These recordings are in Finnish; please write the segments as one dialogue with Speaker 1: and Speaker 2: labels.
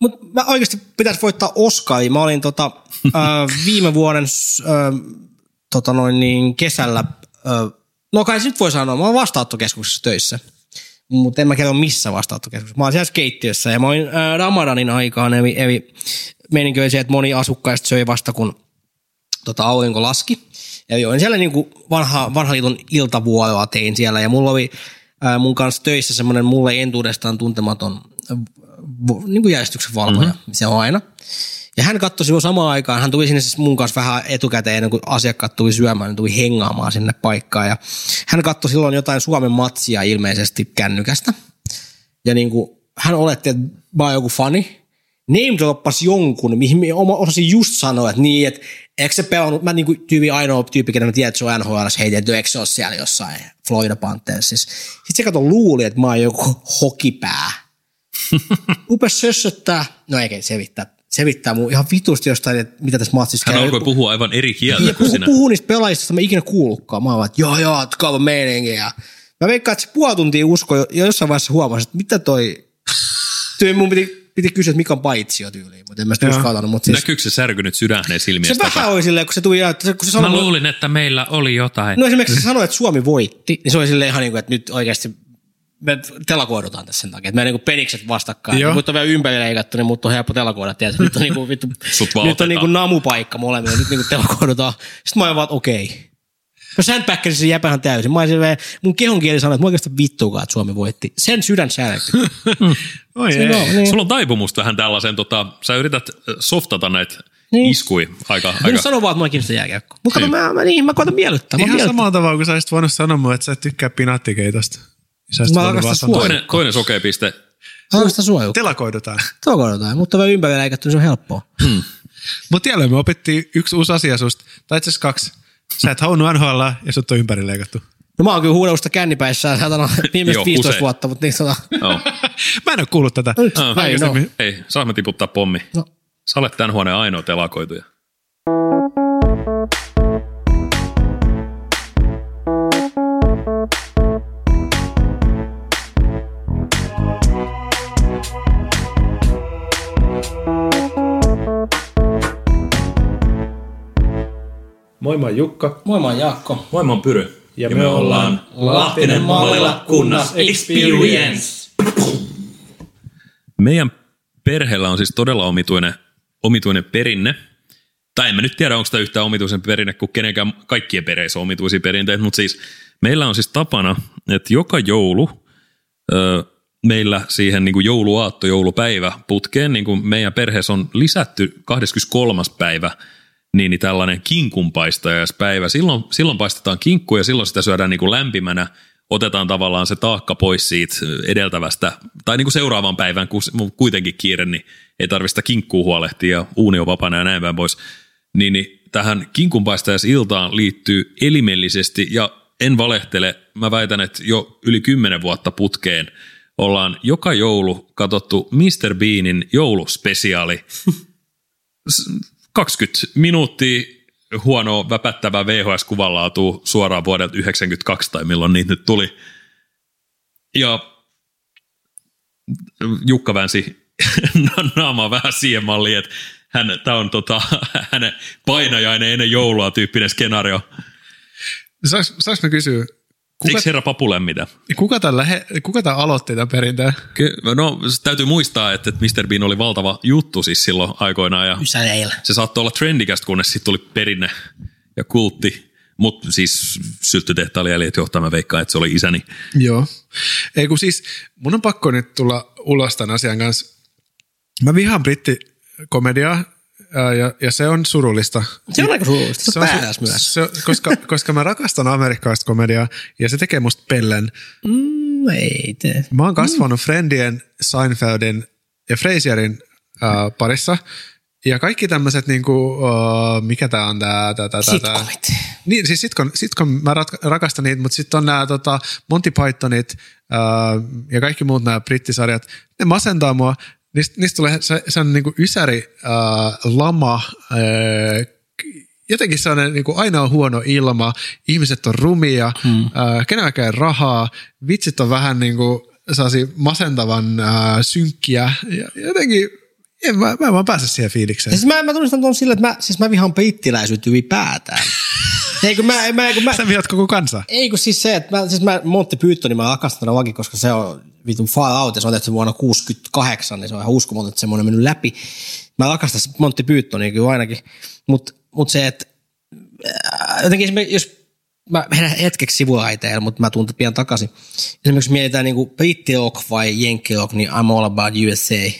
Speaker 1: Mutta mä oikeasti pitäisi voittaa Oscaria. Mä olin tota, äh, viime vuoden äh, tota noin niin kesällä, äh, no kai nyt voi sanoa, mä oon vastaanottokeskuksessa töissä. Mutta en mä kerro missä vastaanottokeskuksessa. Mä oon siellä keittiössä ja mä olin äh, Ramadanin aikaan, eli, eli meininki oli se, että moni asukkaista söi vasta kun tota, aurinko laski. Eli olin siellä niin kuin vanha, vanha liiton iltavuoroa tein siellä ja mulla oli ää, mun kanssa töissä semmoinen mulle entuudestaan tuntematon niin kuin järjestyksen valvoja, mm-hmm. se on aina. Ja hän katsoi silloin samaan aikaan, hän tuli sinne siis mun kanssa vähän etukäteen ennen kuin asiakkaat tuli syömään, hän tuli hengaamaan sinne paikkaan. Ja hän katsoi silloin jotain Suomen matsia ilmeisesti kännykästä. Ja niin kuin, hän oletti, että mä oon joku fani. Name droppas jonkun, mihin osasin just sanoa, että niin, että eikö se pelannut, mä niinku tyyppi ainoa tyyppi, kenen mä tiedän, että se on NHL heitetty, eikö se ole siellä jossain Florida Panthersissa. Sitten se kato luuli, että mä oon joku hokipää. Upes sössöttää, no eikä sevittää, sevittää mun ihan vitusti jostain, että mitä tässä matsissa
Speaker 2: Hän alkoi puhua aivan eri kieltä
Speaker 1: ja
Speaker 2: kuin sinä.
Speaker 1: puhuu niistä pelaajista, joista mä ikinä kuullutkaan. Mä oon vaan, että joo joo, kava meininki. Ja mä veikkaan, että se puoli tuntia usko jo jossain vaiheessa huomasin, että mitä toi... Tyyli mun piti, piti kysyä, että mikä on paitsio tyyliin, mutta en mä sitä uskaltanut. Mutta siis,
Speaker 2: Näkyykö se särkynyt sydän hänen
Speaker 1: se
Speaker 2: silmiensä
Speaker 1: vähän oli silleen, kun se tuli, että se- kun se sanoi,
Speaker 3: Mä luulin, että meillä oli jotain.
Speaker 1: No esimerkiksi se sanoi, että Suomi voitti, niin se oli silleen ihan niin kuin, että nyt oikeasti me telakoidutaan tässä sen takia. Että me niin kuin penikset vastakkain.
Speaker 4: Joo.
Speaker 1: Joo. Mut on vielä ympäri leikattu, niin mut on helppo telakoida. Tiedätkö? Nyt on, niin kuin, vittu,
Speaker 2: Sut
Speaker 1: nyt on niin kuin namupaikka molemmille. Nyt niin kuin telakoidutaan. Sitten mä olin vaan, okei. Mä sandbaggasin sen jäpähän täysin. Mä olin silleen, mun kehon kieli sanoi, että mä oikeastaan vittuukaan, että Suomi voitti. Sen sydän särkyi.
Speaker 4: Oi
Speaker 1: Se
Speaker 4: ei.
Speaker 1: on, niin.
Speaker 2: Sulla on taipumusta vähän tällaisen, tota, sä yrität äh, softata näitä
Speaker 1: Niin.
Speaker 2: iskui aika,
Speaker 1: Aika.
Speaker 2: aika.
Speaker 1: Sano vaan, että mä kiinnostan jääkiekko. Mutta kato, mä, mä, niin, mä koitan miellyttää. Mä,
Speaker 4: Ihan
Speaker 1: miellyttää.
Speaker 4: samalla tavalla kuin sä olisit voinut sanoa mulle, että sä et tykkää pinattikeitosta.
Speaker 1: Mä rakastan.
Speaker 2: Toinen, toinen sokea piste.
Speaker 1: Sitä suojaa.
Speaker 4: Telakoidutaan.
Speaker 1: Telakoidutaan, mutta vielä ympäri leikattu, niin se on helppoa.
Speaker 4: Mutta jälleen me opittiin yksi uusi asia susta, tai itse asiassa kaksi. Sä et halunnut NHL ja sut on ympäri leikattu.
Speaker 1: No mä oon kyllä huudellut sitä kännipäissään saatana viimeiset
Speaker 2: Joo,
Speaker 1: 15
Speaker 2: usein.
Speaker 1: vuotta, mutta niin tota,
Speaker 2: Joo.
Speaker 4: Mä en ole kuullut tätä.
Speaker 1: nyt,
Speaker 2: Ah,
Speaker 1: no.
Speaker 2: Ei, saa me tiputtaa pommi.
Speaker 1: No.
Speaker 2: Sä olet tämän huoneen ainoa telakoituja.
Speaker 5: Moi, mä oon Jukka.
Speaker 1: Moi, mä oon Jaakko.
Speaker 2: Moi, mä oon Pyry.
Speaker 5: Ja, me ollaan
Speaker 1: Lahtinen mallilla kunnas experience.
Speaker 2: Meidän perheellä on siis todella omituinen, omituinen perinne. Tai en mä nyt tiedä, onko tämä yhtään omituisen perinne, kun kenenkään kaikkien perheissä on omituisia perinteitä, mutta siis meillä on siis tapana, että joka joulu ö, meillä siihen niin kuin jouluaatto, joulupäivä putkeen, niin kuin meidän perheessä on lisätty 23. päivä, niin, niin tällainen kinkunpaistajaispäivä. Silloin, silloin paistetaan kinkku ja silloin sitä syödään niin kuin lämpimänä. Otetaan tavallaan se taakka pois siitä edeltävästä, tai niin kuin seuraavan päivän, kun on kuitenkin kiire, niin ei tarvitse sitä kinkkuu huolehtia ja uuni on vapaana ja näin päin pois. Niin, niin tähän kinkunpaistajaisiltaan liittyy elimellisesti, ja en valehtele, mä väitän, että jo yli kymmenen vuotta putkeen ollaan joka joulu katsottu Mr. Beanin jouluspesiaali. 20 minuuttia huonoa väpättävää VHS-kuvanlaatua suoraan vuodelta 92 tai milloin niitä nyt tuli. Ja Jukka väänsi naamaa vähän siihen malliin, että hän, tämä on tota, hänen painajainen ennen joulua tyyppinen skenaario.
Speaker 4: Saanko mä kysyä, kuka,
Speaker 2: Eikö herra Papu lämmitä?
Speaker 4: kuka, tämän lähe, kuka tämän aloitti tämän perinteen?
Speaker 2: Ky- no täytyy muistaa, että että Mr. Bean oli valtava juttu siis silloin aikoinaan ja
Speaker 1: Ysäleillä.
Speaker 2: se saattoi olla trendikästä, kunnes sitten tuli perinne ja kultti. Mutta siis sylttytehtaali jäljet johtaa, mä veikkaan, että se oli isäni.
Speaker 4: Joo. Ei kun siis, mun on pakko nyt tulla ulos tämän asian kanssa. Mä vihaan brittikomediaa ja, ja se on surullista.
Speaker 1: Se on aika surullista. Se on pääs myös.
Speaker 4: Se, koska, koska mä rakastan amerikkalaista komediaa ja se tekee musta pellen.
Speaker 1: Mm, ei tee.
Speaker 4: Mä oon kasvanut Friendien, Seinfeldin ja Frasierin äh, parissa. Ja kaikki tämmöiset, niinku, uh, mikä tää on tää, tää, tää.
Speaker 1: Sitcomit.
Speaker 4: Niin, siis sitcom, sitcom mä rat, rakastan niitä, mutta sitten on nämä tota, Monty Pythonit uh, ja kaikki muut nämä brittisarjat. Ne masentaa mua. Niistä, niistä tulee se, se on niinku ysäri, uh, lama, uh, jotenkin sellainen niin kuin aina on huono ilma, ihmiset on rumia, hmm. äh, kenelläkään rahaa, vitsit on vähän niin kuin sellaisia masentavan äh, synkkiä ja jotenkin En, mä, mä en vaan pääse siihen fiilikseen.
Speaker 1: Siis mä, mä tunnistan tuon sillä, että mä, siis mä vihaan brittiläisyyttä ylipäätään. ei kun mä, mä, kun mä,
Speaker 4: Sä vihat koko kansaa.
Speaker 1: ei kun siis se, että mä, siis mä Monty Pythoni mä rakastan laki, koska se on vitun far out ja se on tehty vuonna 68, niin se on ihan uskomaton, että semmoinen on mennyt läpi. Mä rakastan Monty Pythonia kyllä ainakin, mutta mut se, että äh, jotenkin jos mä menen hetkeksi sivuraiteille, mutta mä tuun pian takaisin. Esimerkiksi mietitään niin brittirock vai jenkkirock, niin I'm all about USA.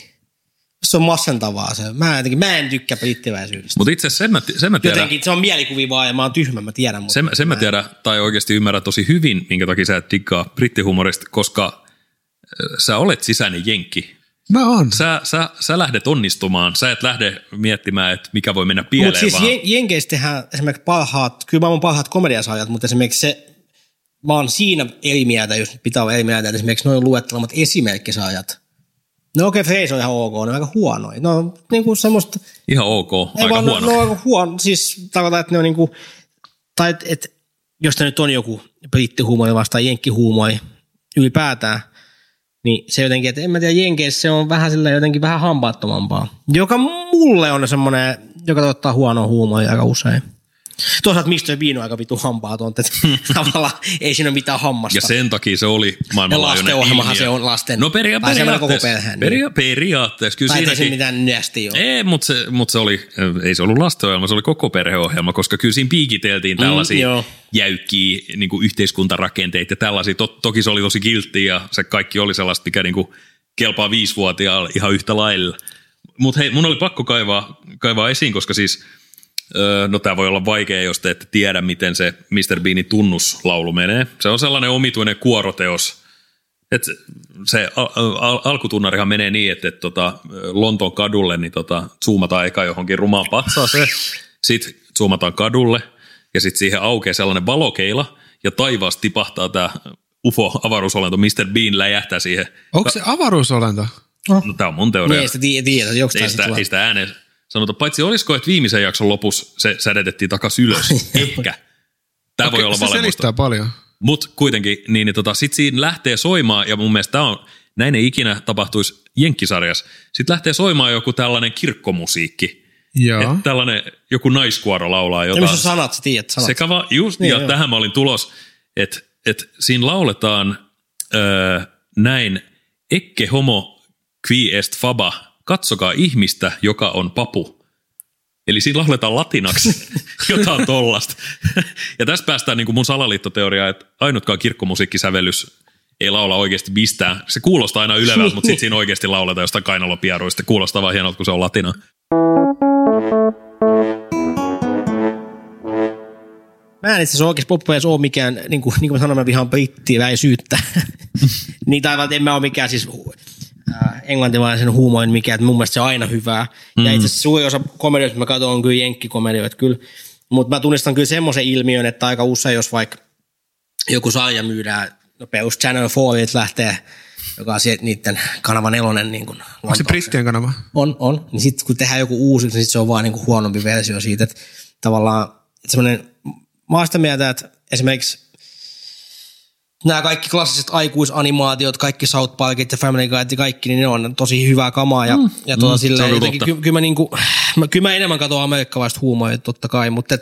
Speaker 1: Se on massentavaa se. Mä, jotenkin, mä en tykkää brittiläisyydestä.
Speaker 2: Mutta itse asiassa sen mä, sen mä tiedän,
Speaker 1: Jotenkin se on mielikuvi vaan ja mä oon tyhmä, mä tiedän. Mutta
Speaker 2: sen, sen mä tiedän, tai oikeasti ymmärrän tosi hyvin, minkä takia sä et diggaa brittihumorista, koska sä olet sisäinen jenkki.
Speaker 4: Mä oon.
Speaker 2: Sä, sä, sä lähdet onnistumaan, sä et lähde miettimään, että mikä voi mennä pieleen,
Speaker 1: Mutta siis
Speaker 2: vaan
Speaker 1: jen, Jenkeistä tehdään esimerkiksi parhaat, kyllä maailman parhaat komediasaajat, mutta esimerkiksi se, mä oon siinä eri mieltä, jos pitää olla eri mieltä, että esimerkiksi noin luettelemat esimerkkisaajat. No okei, okay, Freys on ihan ok, ne on aika huonoja. No on niin kuin semmoista,
Speaker 2: ihan ok,
Speaker 1: ei
Speaker 2: aika
Speaker 1: vaan,
Speaker 2: huono.
Speaker 1: No, no, aika huono, siis tarkoitan, että ne on niin kuin, tai että et, jos tämä nyt on joku brittihuumori vastaan jenkkihuumori ylipäätään, niin se jotenkin, että en mä tiedä, Jenkeissä se on vähän sillä jotenkin vähän hampaattomampaa. Joka mulle on semmoinen, joka tuottaa huonoa huumoria aika usein. Toisaalta Mr. Bean on aika vitu hampaaton, että tavallaan ei siinä ole mitään hammasta.
Speaker 2: Ja sen takia se oli maailmanlaajuinen ilmiö.
Speaker 1: se on lasten.
Speaker 2: No peria-
Speaker 1: semmoinen koko
Speaker 2: periaatteessa.
Speaker 1: perheen.
Speaker 2: Peria- periaatteessa. Kyllä
Speaker 1: se
Speaker 2: siinäkin,
Speaker 1: mitään nyästi ole.
Speaker 2: ei, mutta se, mut se oli, ei se ollut lastenohjelma, se oli koko perheohjelma, koska kyllä siinä piikiteltiin tällaisia
Speaker 1: Mm, joo.
Speaker 2: jäykkiä niin kuin yhteiskuntarakenteita ja tällaisia. Tot, toki se oli tosi kiltti ja se kaikki oli sellaista, mikä niin kuin kelpaa viisivuotiaalle ihan yhtä lailla. Mutta hei, mun oli pakko kaivaa, kaivaa esiin, koska siis, no tämä voi olla vaikea, jos te ette tiedä, miten se Mr. Beanin tunnuslaulu menee. Se on sellainen omituinen kuoroteos, et se al- al- alkutunnarihan menee niin, että, että tota, Lontoon kadulle niin tota, zoomataan eka johonkin rumaan patsaaseen, sitten zoomataan kadulle ja sitten siihen aukeaa sellainen valokeila ja taivaasta tipahtaa tämä UFO-avaruusolento, Mr. Bean läjähtää siihen.
Speaker 4: Onko se avaruusolento?
Speaker 2: No, tämä on mun
Speaker 1: Niin
Speaker 2: teoria.
Speaker 1: ei sitä tiedä, tiedä
Speaker 2: Ei sitä,
Speaker 1: se
Speaker 2: ei sitä ääneen sanota, paitsi olisiko, että viimeisen jakson lopussa se sädetettiin takaisin ylös. Ehkä. Tämä voi olla
Speaker 4: se
Speaker 2: valemusta.
Speaker 4: selittää paljon.
Speaker 2: Mutta kuitenkin, niin, niin tota, sitten siinä lähtee soimaan, ja mun mielestä tää on, näin ei ikinä tapahtuisi Jenkkisarjassa. Sitten lähtee soimaan joku tällainen kirkkomusiikki.
Speaker 4: Joo.
Speaker 2: Et tällainen, joku naiskuoro laulaa
Speaker 1: Ja
Speaker 2: jotain.
Speaker 1: missä on sanat, sä tiedät sanat.
Speaker 2: Sekava, just,
Speaker 1: Niin,
Speaker 2: ja
Speaker 1: joo.
Speaker 2: tähän mä olin tulos, että et siinä lauletaan öö, näin, ekke homo qui est faba, katsokaa ihmistä, joka on papu. Eli siinä lauletaan latinaksi jotain tollasta. ja tästä päästään niin kuin mun salaliittoteoriaan, että ainutkaan kirkkomusiikkisävellys ei laula oikeasti mistään. Se kuulostaa aina ylevältä, mutta sitten siinä oikeasti lauletaan jostain kainalopieruista. Kuulostaa vaan hienolta, kun se on latina.
Speaker 1: Mä en itse asiassa oikeasti poppajas ole mikään, niin kuin, niin kuin mä sanoin, mä vihaan brittiläisyyttä. niin tai en mä ole mikään siis englantilaisen huumoin mikä, että mun mielestä se on aina hyvää. Mm. Ja itse asiassa suuri osa komedioista, mitä mä katson, on kyllä jenkkikomedioita kyllä. Mutta mä tunnistan kyllä semmoisen ilmiön, että aika usein, jos vaikka joku sarja myydään, no perus Channel 4 lähtee, joka on sieltä niiden kanava nelonen. Niin kuin
Speaker 4: Onko se brittien kanava?
Speaker 1: on, on. Niin sitten kun tehdään joku uusi, niin sit se on vaan niinku huonompi versio siitä. Että tavallaan että semmoinen, mä oon sitä mieltä, että esimerkiksi nämä kaikki klassiset aikuisanimaatiot, kaikki South Parkit ja Family Guy ja kaikki, niin ne on tosi hyvää kamaa. Ja, mm. ja tuota, mm, silleen,
Speaker 2: kyllä
Speaker 1: jotenkin,
Speaker 2: totta.
Speaker 1: kyllä, kyllä, mä niinku, mä, kyllä mä enemmän katson amerikkalaista huumoria totta kai, mutta et,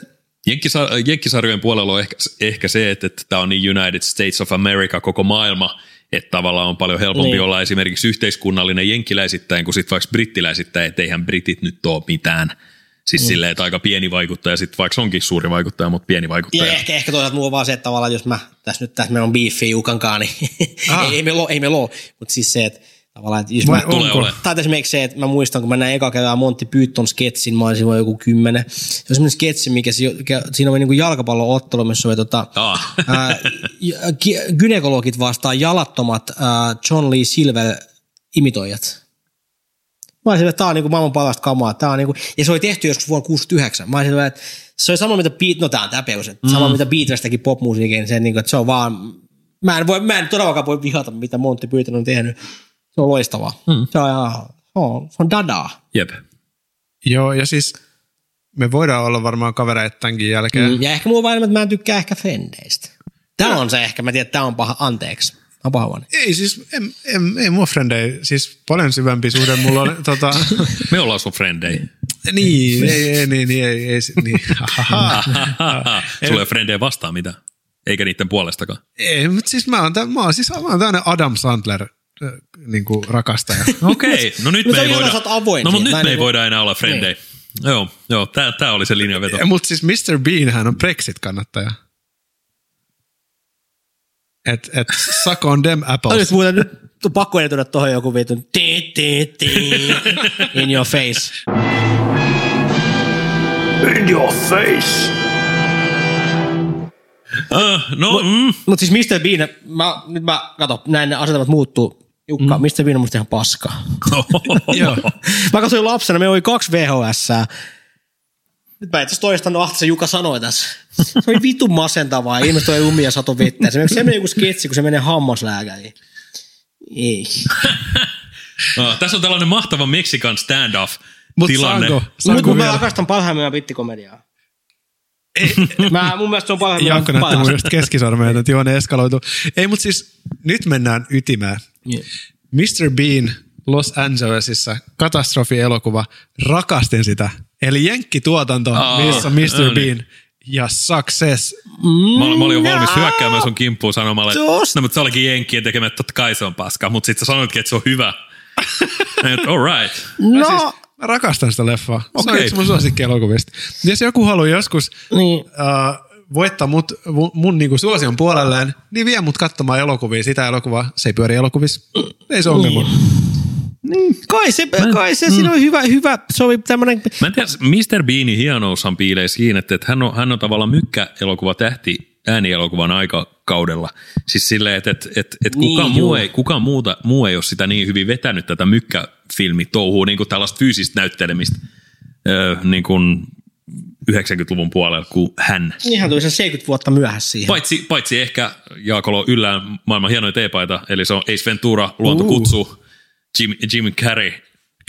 Speaker 2: Jenkkisa- Jenkkisarjojen puolella on ehkä, ehkä se, että, että tämä on niin United States of America koko maailma, että tavallaan on paljon helpompi
Speaker 1: niin.
Speaker 2: olla esimerkiksi yhteiskunnallinen jenkkiläisittäin kuin sitten vaikka brittiläisittäin, että eihän britit nyt ole mitään. Siis niin. silleen, että aika pieni vaikuttaja, sitten vaikka se onkin suuri vaikuttaja, mutta pieni
Speaker 1: ja
Speaker 2: vaikuttaja.
Speaker 1: ehkä, ehkä toisaalta mulla on vaan se, että tavallaan jos mä, tässä nyt tässä meillä on beefi Jukankaan, niin ei, ei, meillä ole, ei meillä ole, mutta siis se, että tavallaan, että jos
Speaker 4: Vai
Speaker 1: mä,
Speaker 2: Tulee
Speaker 4: onko?
Speaker 2: ole.
Speaker 1: Tai esimerkiksi se, että mä muistan, kun mä näin eka kerran Monty Python sketsin, mä olin silloin joku kymmenen. Se on semmoinen sketsi, mikä si- mikä- siinä oli niinku jalkapalloottelu, missä oli tota,
Speaker 2: Ah.
Speaker 1: ää, gy- gynekologit vastaan jalattomat ää, John Lee Silver imitoijat. Mä olin silleen, että tää on niinku maailman parasta kamaa. Tää on niinku, ja se oli tehty joskus vuonna 69. Mä olin silleen, että se oli sama mitä Beat, no tää on tää perus, että sama mitä Beatles teki popmusiikin, niin se, niinku, että se on vaan, mä en, voi, mä en todellakaan voi vihata, mitä Monty Python on tehnyt. Se on loistavaa. Mm. Se on ihan, se on, se on dadaa.
Speaker 2: Jep.
Speaker 4: Joo, ja siis me voidaan olla varmaan kavereita tämänkin jälkeen.
Speaker 1: Mm. Ja ehkä mulla on vain, että mä en tykkää ehkä frendeistä. Tämä on se ehkä, mä tiedän, että tämä on paha, anteeksi. One.
Speaker 4: Ei siis, en, en, ei mua frendei, siis paljon syvempi suhde mulla on, tota,
Speaker 2: Me ollaan sun frendei.
Speaker 4: niin, ei, ei, niin, niin, ei, ei, niin, hahaha.
Speaker 2: Sulla ei ole frendejä vastaan mitä. Eikä niiden puolestakaan.
Speaker 4: ei, mutta siis mä oon, tä, mä oon siis mä oon tämmönen Adam Sandler äh, niin kuin rakastaja.
Speaker 2: Okei, no nyt
Speaker 1: No
Speaker 2: me ei voida,
Speaker 1: avoin
Speaker 2: no, mutta nyt me ei
Speaker 1: niinku-
Speaker 2: voida enää olla frendei. Joo, joo tää, tää oli se linjaveto.
Speaker 4: Mutta siis Mr. Bean hän on Brexit-kannattaja. Et, et suck on them
Speaker 1: Olisi
Speaker 4: apples.
Speaker 1: muuten nyt on pakko editoida tuohon joku vitun ti, ti, ti, in your face.
Speaker 2: Uh, no, mm.
Speaker 1: Mutta siis Mr. Bean, mä, nyt mä, kato, näin ne asetelmat muuttuu. Jukka, mm. Mr. Bean on musta ihan paska.
Speaker 4: Joo.
Speaker 1: Mä katsoin lapsena, me oli kaksi VHS. Nyt mä itse asiassa toistan ahti, se Juka sanoi tässä. Se oli vitun masentavaa, ihmiset toi umia sato vettä. Se, se meni joku sketsi, kun se menee hammaslääkäriin. Ei.
Speaker 2: no, tässä on tällainen mahtava Mexican standoff
Speaker 4: Mut
Speaker 2: tilanne.
Speaker 4: saanko,
Speaker 1: Mutta
Speaker 4: saanko
Speaker 1: mä
Speaker 4: vielä?
Speaker 1: rakastan parhaimmillaan bittikomediaa. mä, mun mielestä se on parhaimmillaan
Speaker 4: Jaakko näytti mun just keskisormeja, että tilanne eskaloitu. Ei, mutta siis nyt mennään ytimään. Mr. Bean Los Angelesissa, katastrofielokuva, rakastin sitä. Eli jenkkituotanto,
Speaker 2: Aa,
Speaker 4: missä on
Speaker 2: no
Speaker 4: Mr.
Speaker 2: niin.
Speaker 4: Bean ja Success.
Speaker 2: Mä, mä olin jo valmis hyökkäämään sun kimppuun sanomalla, että no, mutta se olikin Jenkkien tekemä, että totta kai se on paska, mutta sitten sä sanoitkin, että se on hyvä. Et, all right.
Speaker 4: Mä,
Speaker 1: No,
Speaker 4: siis, mä rakastan sitä leffaa. Se on
Speaker 2: Okei.
Speaker 4: yksi mun suosikkielokuvista. Jos joku haluaa joskus
Speaker 1: niin.
Speaker 4: uh, voittaa mut, mun, mun niinku suosion puolelleen, niin vie mut katsomaan elokuvia. Sitä elokuvaa, se ei pyöri elokuvissa. Ei se ongelma.
Speaker 1: Kai se, kai se siinä oli hyvä, hyvä, se oli tämmönen,
Speaker 2: Mä en tiedä, Mr. Beanin hienoushan piilee siinä, että että hän on, hän on tavallaan mykkä-elokuva tähti äänielokuvan aikakaudella. Siis silleen, että, että, että, että
Speaker 1: Niin,
Speaker 2: kukaan, muu ei, kukaan muuta, muu ei ole sitä niin hyvin vetänyt tätä mykkäfilmitouhua, niin kuin tällaista fyysistä näyttelemistä öö, niin kuin 90-luvun puolella kuin hän.
Speaker 1: ihan tuli sen 70 vuotta myöhässä siihen.
Speaker 2: Paitsi, paitsi ehkä Jaakolo yllään maailman hienoin teepaita, eli se on Ace Ventura, Luonto
Speaker 4: Uh.
Speaker 2: kutsuu, Jim, Jim Carrey.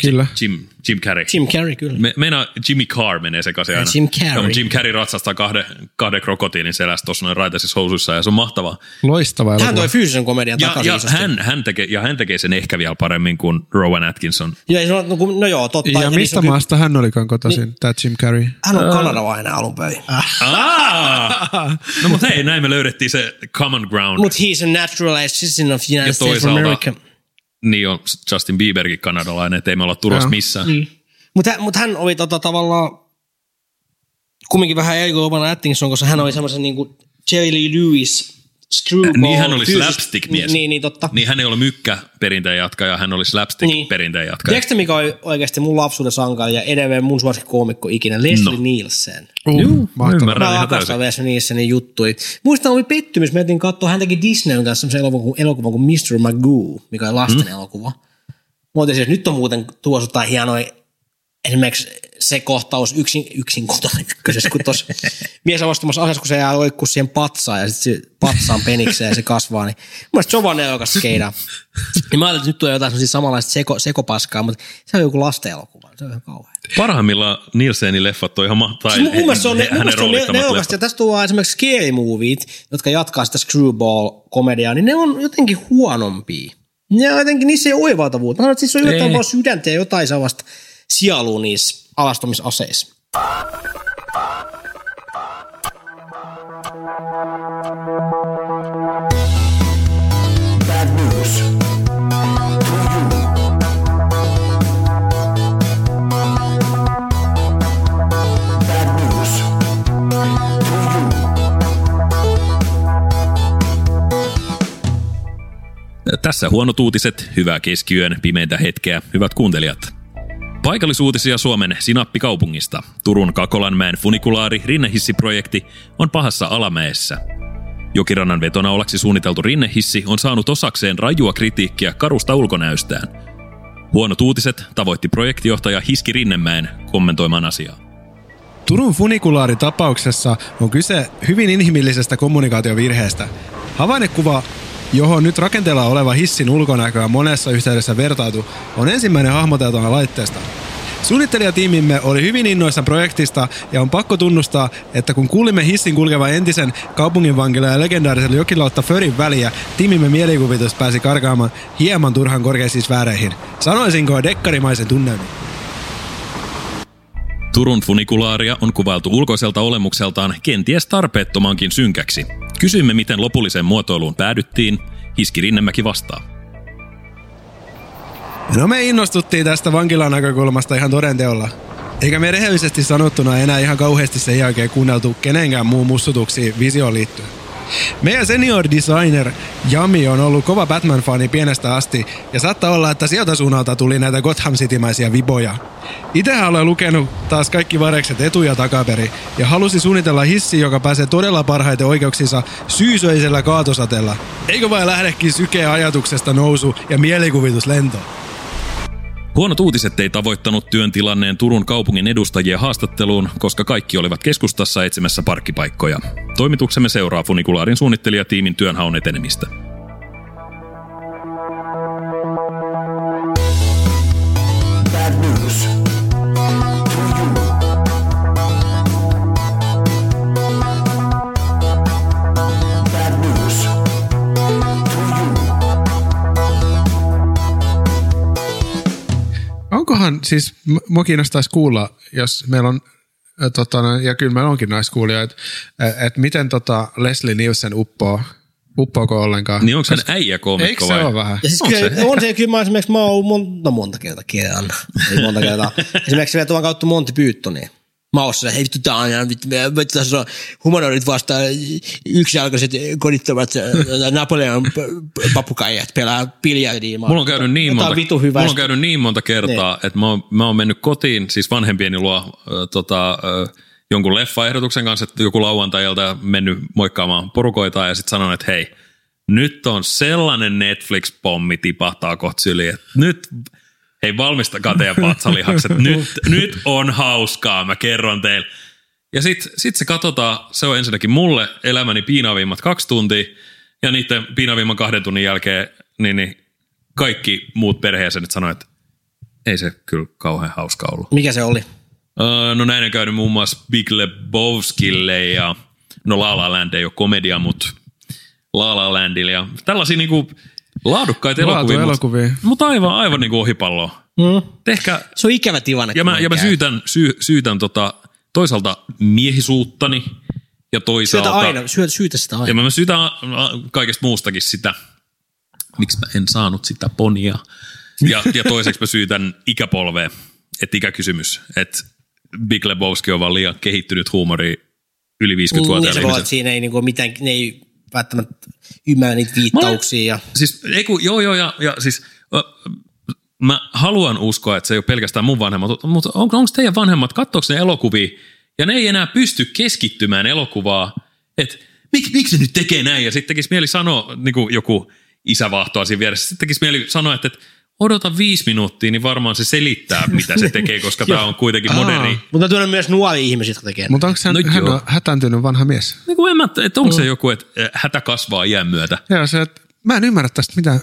Speaker 4: Kyllä.
Speaker 2: Jim, Jim Carrey.
Speaker 1: Jim Carrey kyllä.
Speaker 2: Me, meinaa Jimmy Carr menee sekaisin aina.
Speaker 1: Jim Carrey.
Speaker 2: Mutta Jim Carrey ratsastaa kahden, kahden krokotiilin selässä tuossa noin raitaisissa housuissa ja se on mahtavaa.
Speaker 4: Loistava
Speaker 1: Hän toi fyysisen komedian
Speaker 2: Ja,
Speaker 1: takaisin
Speaker 2: ja,
Speaker 1: isosti.
Speaker 2: hän, hän, tekee, ja hän tekee sen ehkä vielä paremmin kuin Rowan Atkinson.
Speaker 1: Ja, no, no, no joo, totta.
Speaker 4: Ja
Speaker 1: se
Speaker 4: mistä maasta hän olikaan kotoisin, niin. tämä Jim Carrey?
Speaker 1: Hän on kanadalainen alun perin.
Speaker 2: No mutta hei, näin me löydettiin se common ground.
Speaker 1: Mutta he's a naturalized citizen of the United
Speaker 2: Ja
Speaker 1: States of
Speaker 2: toisaalta-
Speaker 1: America.
Speaker 2: Niin on Justin Bieberkin kanadalainen, että ei me olla tulossa
Speaker 4: Joo.
Speaker 2: missään.
Speaker 1: Mutta mut hän oli tota, tavallaan kumminkin vähän eri kuin Rowan Atkinson, koska hän oli semmoisen niinku Jerry Lee Lewis screwball.
Speaker 2: Niin hän oli
Speaker 1: fyysistä-
Speaker 2: slapstick-mies.
Speaker 1: Niin, niin totta.
Speaker 2: Niin hän ei ole mykkä perinteen jatkaja, hän oli slapstick
Speaker 1: Niin.
Speaker 2: perinteen jatkaja.
Speaker 1: Tiedätkö mikä oli oikeasti mun lapsuuden sankari ja edelleen mun suosikkikoomikko ikinä? Leslie
Speaker 2: No.
Speaker 1: Nielsen.
Speaker 4: Uh, mahtava.
Speaker 2: ymmärrän.
Speaker 1: Mä
Speaker 2: ihan
Speaker 1: rakastan
Speaker 2: täysin.
Speaker 1: Leslie Nielsenin juttuja. Muistan, oli pettymys. Mä etin katsoa, hän teki Disneyn kanssa semmoisen elokuvan kuin, elokuvan kuin Mr. Magoo, mikä on lasten
Speaker 2: Mm.
Speaker 1: elokuva. Mä otin siis, nyt on muuten tuossa jotain hienoja esimerkiksi se kohtaus yksin, yksin kotona ykkösessä, kun tuossa mies avastumassa asessa, kun se jää oikkuu siihen patsaan ja sitten se patsaan penikseen ja se kasvaa, niin mun se on vaan neokas. Niin mä ajattelin, että nyt tulee jotain sellaisia samanlaista seko, sekopaskaa, mutta se on joku lasten elokuva. Se on ihan kauhean.
Speaker 2: Parhaimmillaan Nielsenin leffat on ihan mahtavaa.
Speaker 1: Siis mun, mun mielestä se on, mun se ne-
Speaker 2: roolittamat
Speaker 1: neokasta. Ja tästä tuo esimerkiksi scary moviet, jotka jatkaa sitä screwball-komediaa, niin ne on jotenkin huonompia. Ne on jotenkin, niissä ei ole oivaltavuutta. Mä sanon, että siis on jotain
Speaker 2: Ei.
Speaker 1: vaan sydäntä ja jotain sellaista sielua niissä
Speaker 6: Bad news. You.
Speaker 2: Tässä huonot uutiset, hyvää keskiyön, pimeintä hetkeä, hyvät kuuntelijat. Paikallisuutisia Suomen Sinappikaupungista. Turun Kakolanmäen funikulaari rinnehissiprojekti on pahassa alamäessä. Jokirannan vetonaulaksi suunniteltu rinnehissi on saanut osakseen rajua kritiikkiä karusta ulkonäöstään. Huonot uutiset tavoitti projektijohtaja Hiski Rinnemäen kommentoimaan asiaa.
Speaker 4: Turun funikullaaritapauksessa on kyse hyvin inhimillisestä kommunikaatiovirheestä. Havainnekuva, johon nyt rakenteella oleva hissin ulkonäköä monessa yhteydessä vertailtu, on ensimmäinen hahmoteltuna laitteesta. Suunnittelijatiimimme oli hyvin innoissa projektista ja on pakko tunnustaa, että kun kuulimme hissin kulkevan entisen kaupunginvankilan ja legendaarisella jokilautta Förin väliä, tiimimme mielikuvitus pääsi karkaamaan hieman turhan korkeisiin sfääreihin. Sanoisinko dekkarimaisen tunnelmin.
Speaker 2: Turun funikulaaria on kuvailtu ulkoiselta olemukseltaan kenties tarpeettomankin synkäksi. Kysyimme, miten lopulliseen muotoiluun päädyttiin. Hiski Rinnemäki vastaa.
Speaker 4: No me innostuttiin tästä vankilan näkökulmasta ihan todenteolla. Eikä me rehellisesti sanottuna enää ihan kauheasti sen jälkeen kuunneltu kenenkään muun mussutuksi visioon liittyen. Meidän senior designer Jami on ollut kova Batman-fani pienestä asti ja saattaa olla, että sieltä suunnalta tuli näitä Gotham Citymäisiä viboja. Itsehän olen lukenut taas kaikki varekset etu- ja takaperi ja halusi suunnitella hissi, joka pääsee todella parhaiten oikeuksinsa syysöisellä kaatosateella. Eikö vai lähdekin sykeä ajatuksesta nousu ja mielikuvitus lentoon?
Speaker 2: Huonot uutiset ei tavoittanut työn tilanneen Turun kaupungin edustajia haastatteluun, koska kaikki olivat keskustassa etsimässä parkkipaikkoja. Toimituksemme seuraa funikulaarin suunnittelijatiimin työnhaun etenemistä.
Speaker 4: Onkohan, siis mua kiinnostaisi kuulla, jos meillä on, tota, no, ja kyllä meillä onkin naiskuulijoita, että et miten tota Leslie Nielsen uppoo, uppoako ollenkaan?
Speaker 2: Niin onko hän äijäkoomikko
Speaker 4: Eikö se
Speaker 2: vai?
Speaker 4: ole vähän?
Speaker 1: Ja siis
Speaker 2: Onko
Speaker 1: kyllä,
Speaker 2: se?
Speaker 1: on se, kyllä mä esimerkiksi, mä oon ollut mon, no monta kertaa kerran, ei monta kertaa. esimerkiksi vielä tuon kautta Monty Pythoniin. Mä oon se, hei vittu tää on, ihan vittu, me- vittu tässä on humanoidit vastaan, yksijalkaiset kodittomat äh, Napoleon p- p- papukaijat pelaa biljardia.
Speaker 2: Mulla on käynyt niin monta,
Speaker 1: vitu
Speaker 2: mulla on käynyt niin monta kertaa, niin. että mä oon, mä oon mennyt kotiin, siis vanhempieni luo äh, tota, äh, jonkun leffaehdotuksen kanssa, että joku lauantailta ja mennyt moikkaamaan porukoita ja sitten sanon, että hei, nyt on sellainen Netflix-pommi tipahtaa kohta syliin, että nyt, hei valmistakaa teidän vatsalihakset, nyt, nyt on hauskaa, mä kerron teille. Ja sitten sit se katsotaan, se on ensinnäkin mulle elämäni piinavimmat kaksi tuntia, ja niiden piinavimman kahden tunnin jälkeen niin, niin kaikki muut perheenjäsenet sanoivat, että ei se kyllä kauhean hauska ollut.
Speaker 1: Mikä se oli?
Speaker 2: Öö, no näin on käynyt muun muassa Big Lebowskille ja no La La Land ei ole komedia, mutta La La Landille ja tällaisia niinku laadukkaita elokuvia,
Speaker 4: Laatuelokuvia.
Speaker 2: mutta mut aivan, aivan niinku ohipalloa.
Speaker 1: Mm.
Speaker 2: Tehkää,
Speaker 1: Se on ikävä tilanne.
Speaker 2: ja mä, ja mä syytän, sy, syytän tota, toisaalta miehisuuttani ja toisaalta...
Speaker 1: Syytä aina, syytä, syytä sitä aina.
Speaker 2: Ja mä, mä syytän kaikesta muustakin sitä, miksi mä en saanut sitä ponia. Ja, ja toiseksi mä syytän ikäpolvea, että ikäkysymys, että Big Lebowski on vaan liian kehittynyt huumori yli
Speaker 1: Niin,
Speaker 2: 50-vuotiaille
Speaker 1: se voi olla, että
Speaker 2: ihmisille.
Speaker 1: siinä ei niinku mitään, ne ei välttämättä ymmärrä niitä viittauksia. Ja...
Speaker 2: Siis, ei kun, joo, joo, ja, ja siis mä haluan uskoa, että se ei ole pelkästään mun vanhemmat, mutta on, onko teidän vanhemmat, katsoako ne elokuvia, ja ne ei enää pysty keskittymään elokuvaa, että miksi, miksi se nyt tekee näin, ja sitten tekisi mieli sanoa, niin kuin joku isävahtoa siinä vieressä, sitten tekisi mieli sanoa, että, että odota viisi minuuttia, niin varmaan se selittää, mitä se tekee, koska tämä on kuitenkin moderni.
Speaker 1: Mutta on myös nuoria ihmisiä, jotka tekee.
Speaker 4: Mutta onko hän,
Speaker 2: No
Speaker 4: hän on hätääntynyt vanha mies?
Speaker 2: Niin kuin en mä, että onko se joku, että äh, hätä kasvaa iän myötä.
Speaker 4: Joo, se, että mä en ymmärrä tästä mitä,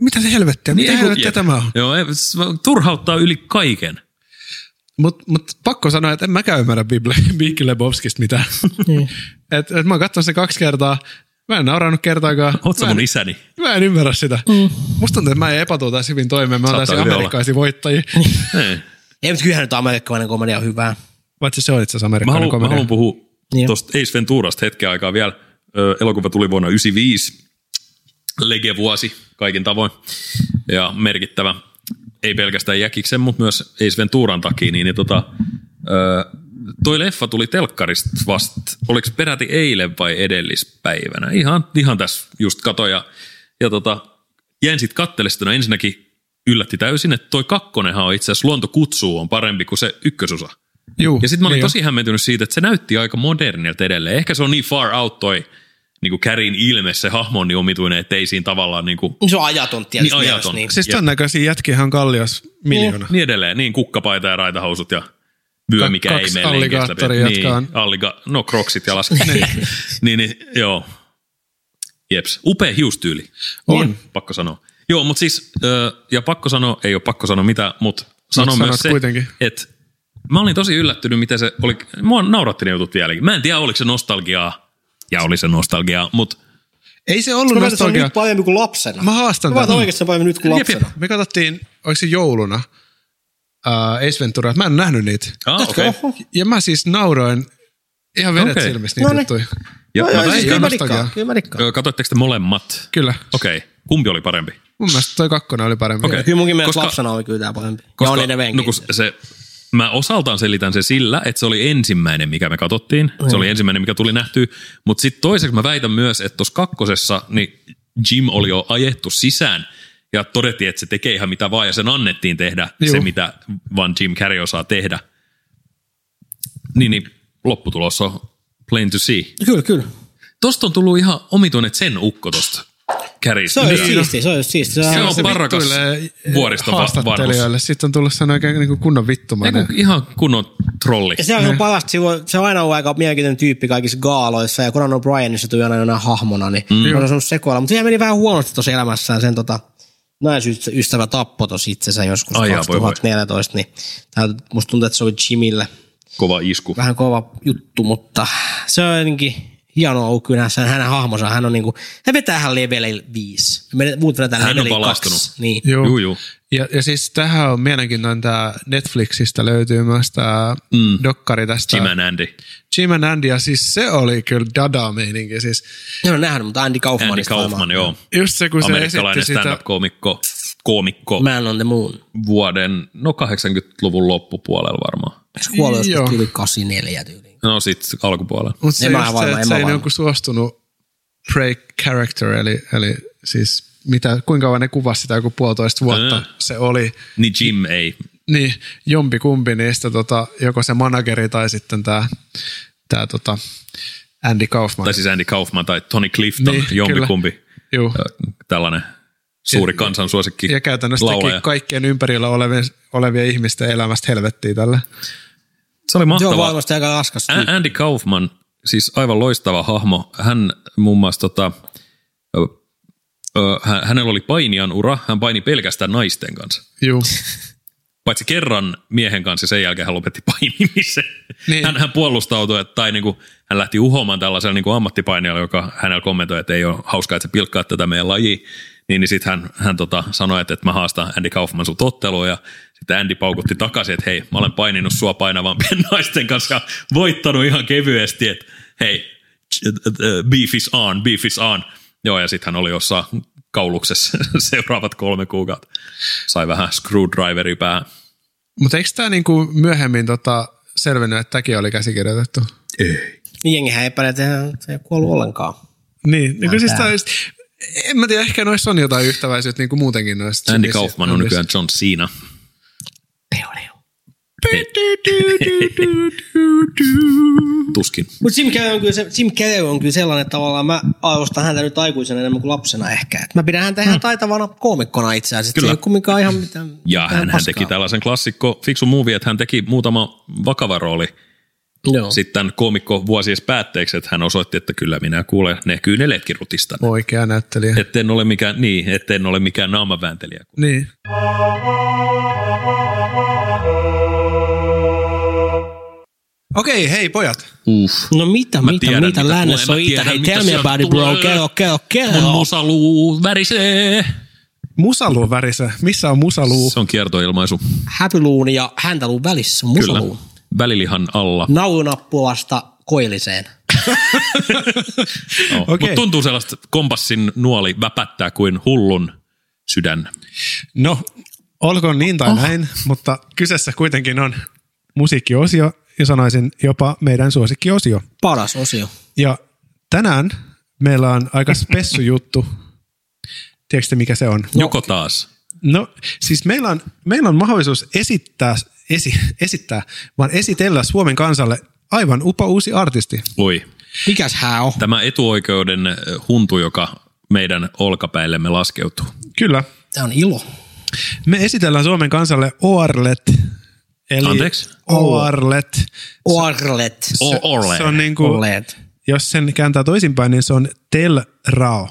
Speaker 4: mitä se helvettiä, mitä
Speaker 2: ei
Speaker 4: helvettiä
Speaker 2: jep.
Speaker 4: tämä on.
Speaker 2: Joo, ei, se turhauttaa yli kaiken.
Speaker 4: Mutta mut pakko sanoa, että en mäkään ymmärrä Bible- Big Lebowskista mitään.
Speaker 1: Niin.
Speaker 4: et, et mä oon katsonut sen kaksi kertaa. Mä en naurannut kertaakaan.
Speaker 2: Oot sä
Speaker 4: mä,
Speaker 2: mun
Speaker 4: en,
Speaker 2: isäni?
Speaker 4: mä en ymmärrä sitä. Mm. Musta tuntuu, että mä en epätuu tässä hyvin toimeen. Mä oon täysin
Speaker 2: hyvin olla.
Speaker 4: amerikkaisia voittajia.
Speaker 2: Ei.
Speaker 1: Mutta kyllähän nyt amerikkalainen komedia on hyvää.
Speaker 4: Paitsi se on itse asiassa
Speaker 2: Mä
Speaker 4: amerikkalainen
Speaker 2: mä
Speaker 4: komedia.
Speaker 2: haluan puhua
Speaker 1: Niin.
Speaker 2: tuosta Ace Venturasta hetken aikaa vielä. Ö, elokuva tuli vuonna 1995. Lege-vuosi kaikin tavoin. Ja merkittävä. Ei pelkästään Jäkiksen, mutta myös Ace Venturan takia. Niin, niin tota, ö, toi leffa tuli telkkarista vasta, oliko peräti eilen vai edellispäivänä? Ihan, ihan tässä just katoja. Ja, ja tota, jäin sitten kattele sitä, no ensinnäkin yllätti täysin, että toi kakkonenhan on itse asiassa Luonto kutsuu on parempi kuin se ykkösosa.
Speaker 4: Juu,
Speaker 2: Ja sitten mä olin
Speaker 4: niin
Speaker 2: tosi hämmentynyt siitä, että se näytti aika modernilta edelleen. Ehkä se on niin far out toi niin kuin Kärin ilme, se hahmo on niin omituinen, että ei siinä tavallaan niin kuin,
Speaker 1: Se on ajaton tietysti.
Speaker 2: Niin,
Speaker 1: mielessä,
Speaker 2: ajaton.
Speaker 1: Niin.
Speaker 4: Siis ton näköisiä jätkiä on kallios miljoona.
Speaker 2: niin edelleen, niin kukkapaita ja raitahousut ja vyö, mikä ei
Speaker 4: kaksi
Speaker 2: mene lenkestä läpi.
Speaker 4: alligaattoria,
Speaker 2: niin,
Speaker 4: on-
Speaker 2: alliga, no kroksit jalassa. niin, niin, niin, joo. Jeps, upea hiustyyli.
Speaker 4: On.
Speaker 2: Pakko sanoa. Joo, mutta siis, ö, ja pakko sanoa, ei ole pakko sanoa mitä, mutta sanon
Speaker 4: sanot
Speaker 2: myös se,
Speaker 4: kuitenkin.
Speaker 2: että mä olin tosi yllättynyt, miten se oli. Mua nauratti ne jutut vieläkin. Mä en tiedä, oliko se nostalgiaa, ja oli se nostalgiaa, mutta
Speaker 4: Ei se ollut
Speaker 1: Mä
Speaker 4: nostalgia.
Speaker 1: nyt parempi kuin lapsena.
Speaker 4: Mä haastan
Speaker 1: Mä
Speaker 4: tämän.
Speaker 1: oikeasti se on parempi nyt kuin
Speaker 2: Jep, jep.
Speaker 1: lapsena.
Speaker 4: Me katsottiin, oliko se jouluna, uh, Ace Ventura. Mä en nähnyt niitä.
Speaker 2: ah, okei. Okay.
Speaker 4: Ja mä siis nauroin ihan vedet
Speaker 2: Okei.
Speaker 4: silmistä niitä
Speaker 1: No niin.
Speaker 4: juttuja.
Speaker 2: Ja, mä
Speaker 1: joo, siis
Speaker 2: väitän-
Speaker 1: kyllä mä dikkaan. Kyllä mä dikkaan.
Speaker 2: Katoitteko te molemmat?
Speaker 4: Kyllä.
Speaker 2: Okei, okay. kumpi oli parempi?
Speaker 4: Mun mielestä toi kakkonen oli parempi.
Speaker 2: Okei.
Speaker 1: Kyllä munkin mielestä
Speaker 2: Koska-
Speaker 1: lapsena oli kyllä tää parempi. ja
Speaker 2: Koska,
Speaker 1: on edelleenkin.
Speaker 2: no kun se, mä osaltaan selitän se sillä, että se oli ensimmäinen, mikä me katsottiin. Se oli ensimmäinen, mikä tuli nähtyä. Mutta sitten toiseksi mä väitän myös, että tuossa kakkosessa niin Jim oli jo ajettu sisään ja todettiin, että se tekee ihan mitä vaan ja sen annettiin tehdä
Speaker 4: Juu.
Speaker 2: se, mitä vaan Jim Carrey osaa tehdä. Niin, niin lopputulos on plain to see.
Speaker 1: Kyllä, kyllä.
Speaker 2: Tosta on tullut ihan omituinen sen ukko tosta Carreystä.
Speaker 1: Se on just
Speaker 2: Niin.
Speaker 1: siisti, se on just siisti. Se
Speaker 2: Se
Speaker 1: on
Speaker 2: on
Speaker 4: se
Speaker 2: parakas
Speaker 4: vittuilee
Speaker 2: vuoristo va-
Speaker 4: haastattelijoille. Sitten on tullut sen oikein niin kuin kunnon vittumainen.
Speaker 2: Eiku, ihan kunnon trolli.
Speaker 1: Ja se on mm. parasta, se on- se on aina ollut aika mielenkiintoinen tyyppi kaikissa gaaloissa, ja Conan O'Brien se tuli aina jonain hahmona, niin mm. on ollut sekoilla. Mutta siihen meni vähän huonosti tuossa elämässään, sen tota, naisystävä tappoi tuossa itsensä joskus
Speaker 2: Ai jaa, voi voi.
Speaker 1: 2014, niin tää, musta tuntuu, että se oli Jimille
Speaker 2: Kova isku.
Speaker 1: vähän kova juttu, mutta se on jotenkin hienoa ollut kyllä hänen hahmonsa. Hän on niinku, hän vetää ihan levelillä viisi. Me muut vedetään
Speaker 2: Hän on
Speaker 1: levelillä
Speaker 2: valastunut.
Speaker 1: kaksi. Niin.
Speaker 4: Joo.
Speaker 2: Juu, juu.
Speaker 4: Ja, ja siis tähän on mielenkiintoinen tämä Netflixistä löytyy myös tämä mm. dokkari tästä.
Speaker 2: Jim and Andy.
Speaker 4: Jim and Andy, ja siis se oli kyllä dada-meininki. Siis
Speaker 1: En ole nähnyt, mutta Andy
Speaker 2: Andy
Speaker 1: Kaufmanista
Speaker 2: Kaufman, joo.
Speaker 4: just se, kun se
Speaker 2: Amerikkalainen
Speaker 4: esitti sitä,
Speaker 2: stand-up-koomikko, koomikko
Speaker 1: Man on the Moon.
Speaker 2: vuoden, no 80-luvun loppupuolella varmaan.
Speaker 1: Eikö kuollut
Speaker 4: Joo.
Speaker 1: joskus yli 84 tyyliin?
Speaker 2: No sit alkupuolella.
Speaker 4: mutta se, se, se
Speaker 1: mä
Speaker 4: ei niinku suostunut break character, eli, eli siis mitä, kuinka kauan ne kuvasi sitä, joku puolitoista vuotta
Speaker 2: Ää.
Speaker 4: se oli.
Speaker 2: Niin Jim ei.
Speaker 4: Niin, jompi kumpi niistä, tota, joko se manageri tai sitten tämä tää, tota, Andy Kaufman.
Speaker 2: Tai siis Andy Kaufman tai Tony Clifton,
Speaker 4: Niin,
Speaker 2: jompikumpi.
Speaker 4: Juu.
Speaker 2: Tällainen suuri kansansuosikki
Speaker 4: Ja käytännössä
Speaker 2: laulaja.
Speaker 4: teki kaikkien ympärillä olevien, olevien ihmisten elämästä helvettiä tällä.
Speaker 2: Se oli mahtavaa.
Speaker 1: varmasti aika raskas
Speaker 2: Andy Kaufman, siis aivan loistava hahmo. Hän muun muassa tota, ö, ö, hä- hänellä oli painijan ura, hän paini pelkästään naisten kanssa.
Speaker 4: Juu.
Speaker 2: Paitsi kerran miehen kanssa ja sen jälkeen hän lopetti painimisen.
Speaker 4: Niin.
Speaker 2: Hän, hän puolustautui, että, tai niin kuin, hän lähti uhomaan tällaisella niin kuin ammattipainijalla, joka hänellä kommentoi, että ei ole hauskaa, että sä pilkkaat tätä meidän lajia. Niin, niin sitten hän, hän tota, sanoi, että, että mä haastan Andy Kaufman sut otteluun ja sitten Andy paukutti takaisin, että hei, mä olen paininut sua painavampien naisten kanssa ja voittanut ihan kevyesti, että hei, beef is on, beef is on. Joo, ja sitten hän oli jossain kauluksessa seuraavat kolme kuukautta. Sai vähän screwdriveri päähän.
Speaker 4: Mutta eikö tämä niinku myöhemmin tota selvinnyt, että tämäkin oli käsikirjoitettu?
Speaker 1: Niin jengihän epäilee, että se ei kuollut ollenkaan.
Speaker 4: Niin, niin siis on just, en mä tiedä, ehkä noissa on jotain yhtäväisyyttä niin kuin muutenkin noissa.
Speaker 2: Andy Kaufman on nykyään John Cena.
Speaker 1: Teo, teo.
Speaker 2: Tuskin.
Speaker 1: Mutta Jim Carrey on kyllä, se, Jim Carrey on kyllä sellainen, että tavallaan mä arvostan häntä nyt aikuisena enemmän kuin lapsena ehkä. Et mä pidän häntä ihan taitavana koomikkona itse asiassa.
Speaker 2: Kyllä.
Speaker 1: Se ei ole kumminkaan ihan mitään
Speaker 2: Ja
Speaker 1: mitään
Speaker 2: hän, hän teki tällaisen klassikko fiksu movie, että hän teki muutama vakava rooli
Speaker 1: Joo.
Speaker 2: sitten koomikko vuosies päätteeksi, että hän osoitti, että kyllä minä kuulen ne kyyneletkin rutistan.
Speaker 4: Oikea näyttelijä.
Speaker 2: Että en ole mikään, niin, että en ole mikään naamavääntelijä.
Speaker 4: Niin. Okei, hei pojat.
Speaker 2: Uff.
Speaker 1: No mitä,
Speaker 2: Mä
Speaker 1: mitä,
Speaker 2: tiedän,
Speaker 1: mitä
Speaker 2: mitä
Speaker 1: lännessä on itä? Hei, tell me about it, bro. kerro,
Speaker 2: Mun
Speaker 1: kerro.
Speaker 2: musaluu värisee.
Speaker 4: Musaluu värisee. Missä on musaluu?
Speaker 2: Se on kiertoilmaisu.
Speaker 1: Häpyluun ja häntäluun välissä on
Speaker 2: Kyllä.
Speaker 1: musaluu.
Speaker 2: Välilihan alla.
Speaker 1: Naulunappulasta koilliseen.
Speaker 2: No.
Speaker 4: Okei.
Speaker 2: Mutta tuntuu sellaista kompassin nuoli väpättää kuin hullun sydän.
Speaker 4: No, olkoon niin tai oh. näin, mutta kyseessä kuitenkin on musiikkiosio ja sanoisin jopa meidän suosikkiosio.
Speaker 1: Paras osio.
Speaker 4: Ja tänään meillä on aika spessu juttu. Tiedätkö mikä se on?
Speaker 2: Joko taas?
Speaker 4: No siis meillä on, meillä on mahdollisuus esittää, esi, esittää, vaan esitellä Suomen kansalle aivan upa uusi artisti.
Speaker 2: Oi.
Speaker 1: Mikäs hää on?
Speaker 2: Tämä etuoikeuden huntu, joka meidän olkapäillemme laskeutuu.
Speaker 4: Kyllä.
Speaker 1: Tämä on ilo.
Speaker 4: Me esitellään Suomen kansalle Oarlet. Eli
Speaker 2: Anteeksi?
Speaker 4: Oarlet.
Speaker 1: Orlet.
Speaker 2: O- Orle.
Speaker 4: Se on niin kuin,
Speaker 1: Orlet.
Speaker 4: jos sen kääntää toisinpäin, niin se on Tel Rao.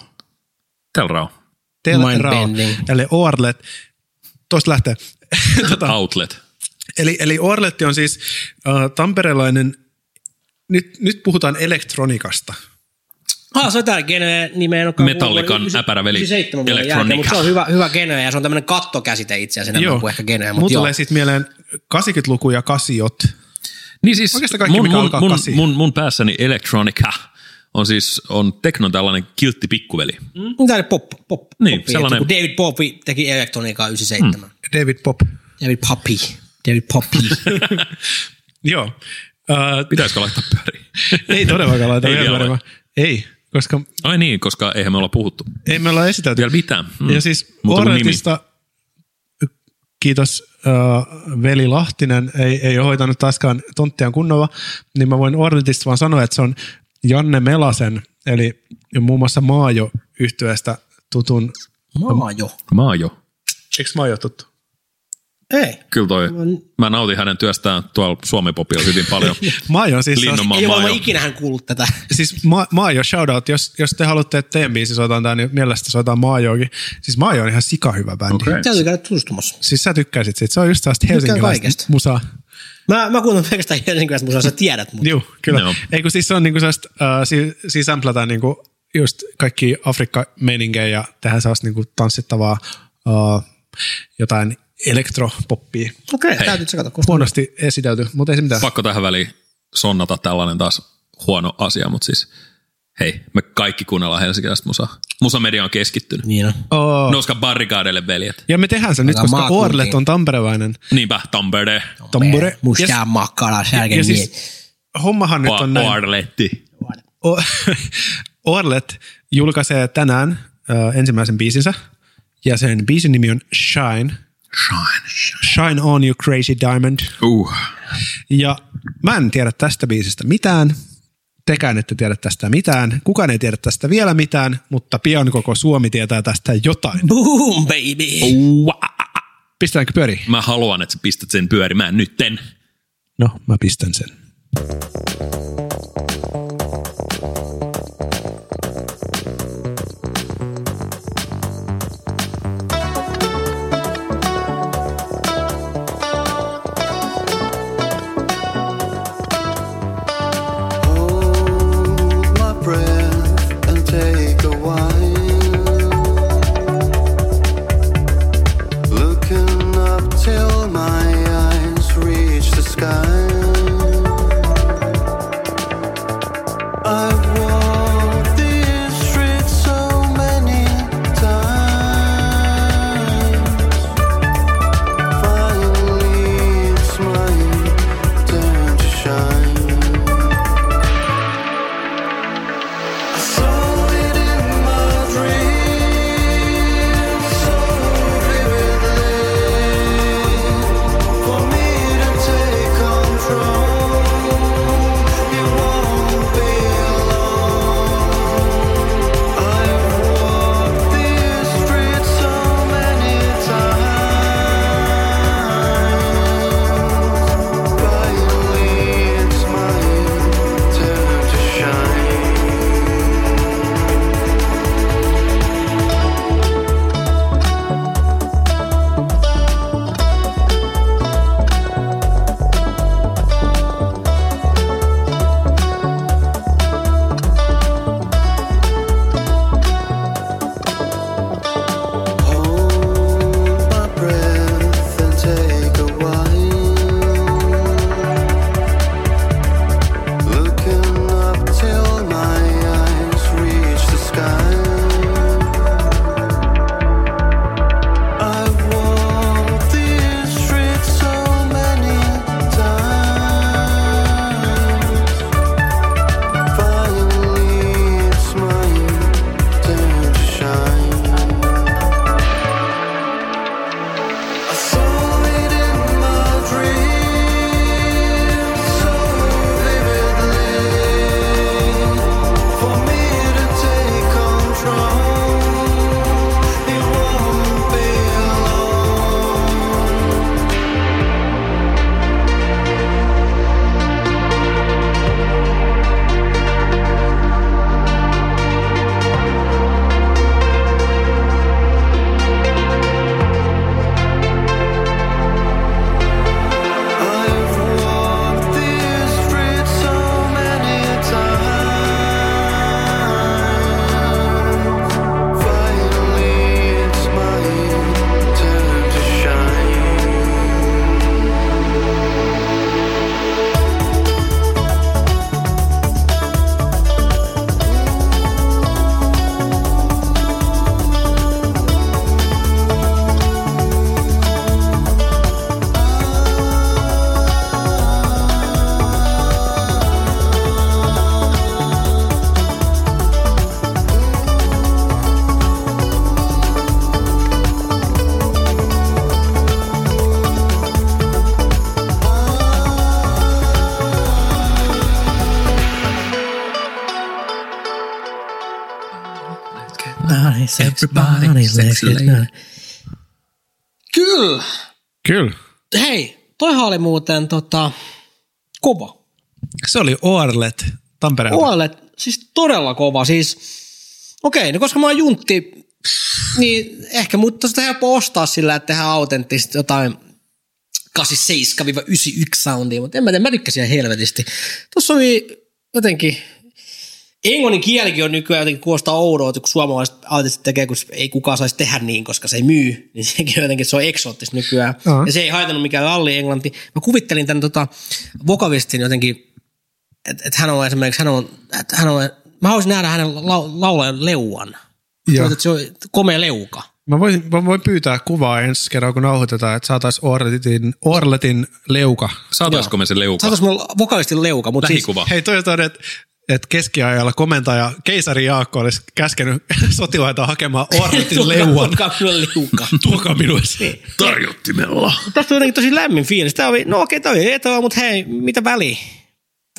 Speaker 2: Telrao.
Speaker 4: Tel
Speaker 1: Mind
Speaker 4: Rao.
Speaker 1: bending.
Speaker 4: Eli Oarlet. Tuosta lähtee. tota,
Speaker 2: Outlet.
Speaker 4: eli, eli Orletti on siis uh, tamperelainen, nyt, nyt puhutaan elektronikasta.
Speaker 1: Ah, se on tää Gene nimeen.
Speaker 2: Metallican
Speaker 1: vuoden
Speaker 2: äpärä veli.
Speaker 1: 97 vuoden
Speaker 2: Electronica.
Speaker 1: jälkeen, mutta se on hyvä, hyvä Gene ja se on tämmöinen kattokäsite itse asiassa enemmän kuin ehkä Mutta joo.
Speaker 4: tulee sitten mieleen 80-luku ja kasiot.
Speaker 2: Niin siis
Speaker 4: Oikeastaan kaikki,
Speaker 2: mun,
Speaker 4: mikä
Speaker 2: mun,
Speaker 4: alkaa
Speaker 2: mun,
Speaker 4: kasi.
Speaker 2: mun, mun, päässäni Electronica on siis on teknon tällainen kiltti pikkuveli.
Speaker 1: Mm. Tämä pop, pop,
Speaker 2: Niin,
Speaker 1: poppi,
Speaker 2: sellainen-
Speaker 1: että kun David Poppy teki elektroniikkaa 97. Mm.
Speaker 4: David Pop.
Speaker 1: David Poppy. David Poppy.
Speaker 4: Joo. Uh,
Speaker 2: Pitäisikö laittaa pyöriin?
Speaker 4: ei todellakaan laita
Speaker 2: Ei
Speaker 4: vielä. Ei, koska
Speaker 2: Ai niin, koska eihän me olla puhuttu
Speaker 4: ei me olla esitelty.
Speaker 2: vielä mitään. Mm.
Speaker 4: Ja siis. Orletista, kiitos uh, veli Lahtinen, ei, ei ole hoitanut taaskaan tonttiaan kunnolla, niin mä voin Orletista vaan sanoa, että se on Janne Melasen, eli muun muassa Maajo yhtyeestä tutun,
Speaker 1: Maa jo.
Speaker 2: Maajo.
Speaker 4: eikö Maajo tuttu?
Speaker 1: Ei.
Speaker 2: Kyllä toi, mä nautin hänen työstään tuolla Suomi Popilla hyvin paljon.
Speaker 4: Maajo on siis,
Speaker 2: Linnunmaa
Speaker 1: Ei ole ikinä hän kuullut tätä.
Speaker 4: siis Ma, Maajo, shoutout, jos, jos te haluatte, että teidän biisi soitaan tää, niin mielestä soitaan Maajoakin. Siis Maajo on ihan sika hyvä bändi.
Speaker 2: Okei.
Speaker 1: Täytyy käydä tutustumassa.
Speaker 4: Siis sä tykkäisit siitä, se on just sellaista helsinkiläistä musaa.
Speaker 1: Mä, mä kuuntelen pelkästään helsinkiläistä musaa, sä tiedät, mutta
Speaker 4: Joo, kyllä.
Speaker 2: Joo.
Speaker 4: Ei kun siis se on niinku sellaista, uh, si, siis sämplätään niinku just kaikki Afrikka-meiningejä ja tehdään sellaista niinku tanssittavaa uh, jotain elektropoppia.
Speaker 1: okei, okay, täytyy tsekata.
Speaker 4: Huonosti esitelty, mutta ei se mitään.
Speaker 2: Pakko tähän väliin sonnata tällainen taas huono asia, mutta siis hei, me kaikki kuunnellaan helsinkiläistä musaa. Musamedia on keskittynyt.
Speaker 1: Niin on.
Speaker 4: Oh.
Speaker 2: Nouskaa barrikaadeille, veljet.
Speaker 4: Ja me tehdään se nyt, koska. Orlet on tamperelainen.
Speaker 2: Niinpä, Tampere.
Speaker 4: Tampere.
Speaker 1: Musta
Speaker 4: Ja,
Speaker 1: makkara, särken
Speaker 4: ja siis hommahan nyt on näin.
Speaker 2: Arletti.
Speaker 4: O- Orlet julkaisee tänään uh, ensimmäisen biisinsä, ja sen biisin nimi on Shine.
Speaker 2: Shine.
Speaker 4: Shine on you crazy diamond.
Speaker 2: Uh.
Speaker 4: Ja mä en tiedä tästä biisistä mitään. Tekään ette tiedä tästä mitään. Kukaan ei tiedä tästä vielä mitään, mutta pian koko Suomi tietää tästä jotain.
Speaker 1: Boom, baby.
Speaker 4: Pistetäänkö pyöriin?
Speaker 2: Mä haluan, että sä pistät sen pyörimään nytten.
Speaker 4: No, mä pistän sen.
Speaker 7: Hold
Speaker 3: Lady.
Speaker 1: Kyllä.
Speaker 4: Kyllä.
Speaker 1: Hei, toihan oli muuten tota, kova.
Speaker 4: Se oli Oarlet Tampereella.
Speaker 1: Oalet, siis todella kova. Siis, okei, no koska mä oon juntti, niin ehkä mutta sitä helppo ostaa sillä, että tehdään autenttisesti jotain 87-91 soundia, mutta en mä tiedä, mä tykkäsin ihan helvetisti. Tuossa oli jotenkin, englannin kielikin on nykyään jotenkin kuulostaa oudolta, kun suomalaiset autenttisesti tekee, kun ei kukaan saisi tehdä niin, koska se ei myy, niin sekin on jotenkin, se on eksoottista nykyään.
Speaker 4: Aha.
Speaker 1: Ja se ei haitannut mikään lalli englanti. Mä kuvittelin tämän tota, vokalistin jotenkin että et hän on esimerkiksi, hän on, et hän on, mä haluaisin nähdä hänen lau- laulajan leuan.
Speaker 4: Joo.
Speaker 1: Että se on komea leuka.
Speaker 4: Mä voin, mä voin pyytää kuvaa ensi kerralla, kun nauhoitetaan, että saataisiin Orletin, Orletin leuka.
Speaker 2: Saataisiko me se leuka?
Speaker 1: Saatais mulla vokalistin leuka, mutta siis.
Speaker 4: Hei, toi on, että että keskiajalla komentaja keisari Jaakko olisi käskenyt sotilaita hakemaan Orletin leuan.
Speaker 1: Tuokaa.
Speaker 4: Tuokaa minulle
Speaker 1: Niin.
Speaker 4: se.
Speaker 2: Tarjottimella.
Speaker 1: Tästä on jotenkin tosi lämmin fiilis. Tämä oli, no okei, tämä oli eto, mutta hei, mitä väliä?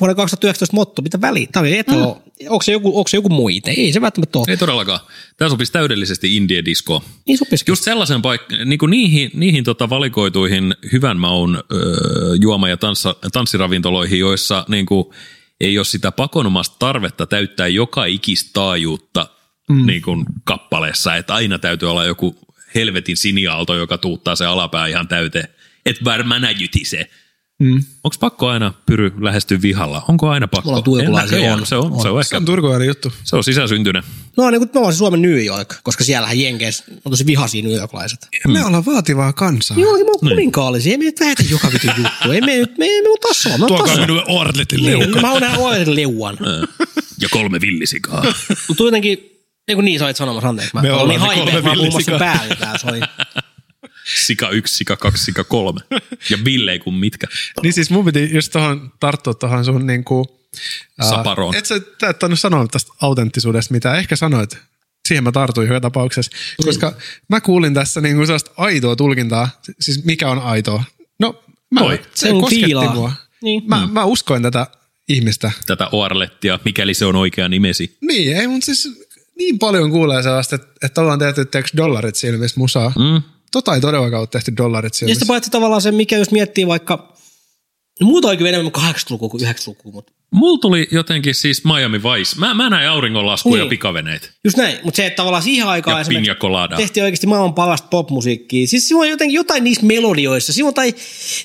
Speaker 1: Vuoden 2019 motto, mitä väliä? Tämä oli eto. Mm. Onko, se joku, onko se joku muite? Ei se välttämättä ole.
Speaker 2: Ei todellakaan. Tämä sopisi täydellisesti indie diskoon.
Speaker 1: Niin sopisikin.
Speaker 2: Just sellaisen paik- niin kuin niihin, niihin tota valikoituihin hyvän maun öö, juoma- ja tanssa, tanssiravintoloihin, joissa niin kuin, ei ole sitä pakonomasta tarvetta täyttää joka ikistä taajuutta mm. niin kuin kappaleessa, että aina täytyy olla joku helvetin siniaalto, joka tuuttaa se alapää ihan täyteen. Et varmaan näjyti se. Mm. Onko pakko aina pyry lähestyä vihalla? Onko aina pakko?
Speaker 1: Mulla on turkulaisia,
Speaker 2: näköjään.
Speaker 1: on.
Speaker 2: Se on, on. Se on,
Speaker 4: Se
Speaker 2: ehkä,
Speaker 4: on turkulainen juttu.
Speaker 2: se on sisäsyntyinen.
Speaker 1: No niin kuin me ollaan se Suomen New York, koska siellähän Jenkeissä on tosi vihaisia New Yorklaiset.
Speaker 4: Mm. Me ollaan vaativaa kansaa.
Speaker 1: Joo, niin me on kuninkaallisia. Ei me nyt vähetä joka vitu juttu. Ei me nyt, me ei me on tasoa. Me on
Speaker 4: Tuokaa
Speaker 1: tasoa.
Speaker 4: minulle Orletin
Speaker 1: Niin,
Speaker 4: leuka.
Speaker 1: mä haluan nähdä Oiletin leuan.
Speaker 2: Ja kolme villisikaa.
Speaker 1: Mutta kuitenkin, ei kun niin sä olit sanomassa, anteeksi. Mä
Speaker 4: Me
Speaker 1: niin
Speaker 4: ollaan ne
Speaker 1: haipe,
Speaker 4: kolme
Speaker 1: mä sen
Speaker 4: villisikaa.
Speaker 1: päälle tää soi.
Speaker 2: Sika yksi, sika kaksi, sika kolme. Ja Ville ei kun mitkä.
Speaker 4: Niin siis mun piti just tohon tarttua tohon sun niinku... ää,
Speaker 2: Saparoon.
Speaker 4: Et sä et tainnut sanoa tästä autenttisuudesta, mitä ehkä sanoit. Siihen mä tartuin joka tapauksessa. Koska mä kuulin tässä niinku sellaista aitoa tulkintaa. Siis mikä on aitoa? No, mä,
Speaker 2: Toi.
Speaker 4: se
Speaker 1: Se on
Speaker 4: kosketti
Speaker 1: fiilaa.
Speaker 4: mua.
Speaker 1: Niin.
Speaker 4: Mä, mä uskoin tätä ihmistä.
Speaker 2: Tätä Oarlettia, mikäli se on oikea nimesi.
Speaker 4: Niin, ei mun siis niin paljon kuulee sellaista, että, että ollaan tehty teeksi dollarit silmissä musaa. Mm. Tota ei todellakaan ole tehty dollarit
Speaker 1: Ja
Speaker 4: silmissä.
Speaker 1: sitten paitsi tavallaan se, mikä jos miettii vaikka, no muuta oikein enemmän 80-lukua kuin 90-lukua, mutta
Speaker 2: Mulla tuli jotenkin siis Miami Vice. Mä, mä näin auringonlaskuja
Speaker 1: Niin.
Speaker 2: ja pikaveneitä.
Speaker 1: just näin. Mutta se, että tavallaan siihen aikaan
Speaker 2: Ja
Speaker 1: esimerkiksi tehtiin oikeasti maailman parasta popmusiikkia. Siis siinä on jotenkin jotain niissä melodioissa. Siinä on tai,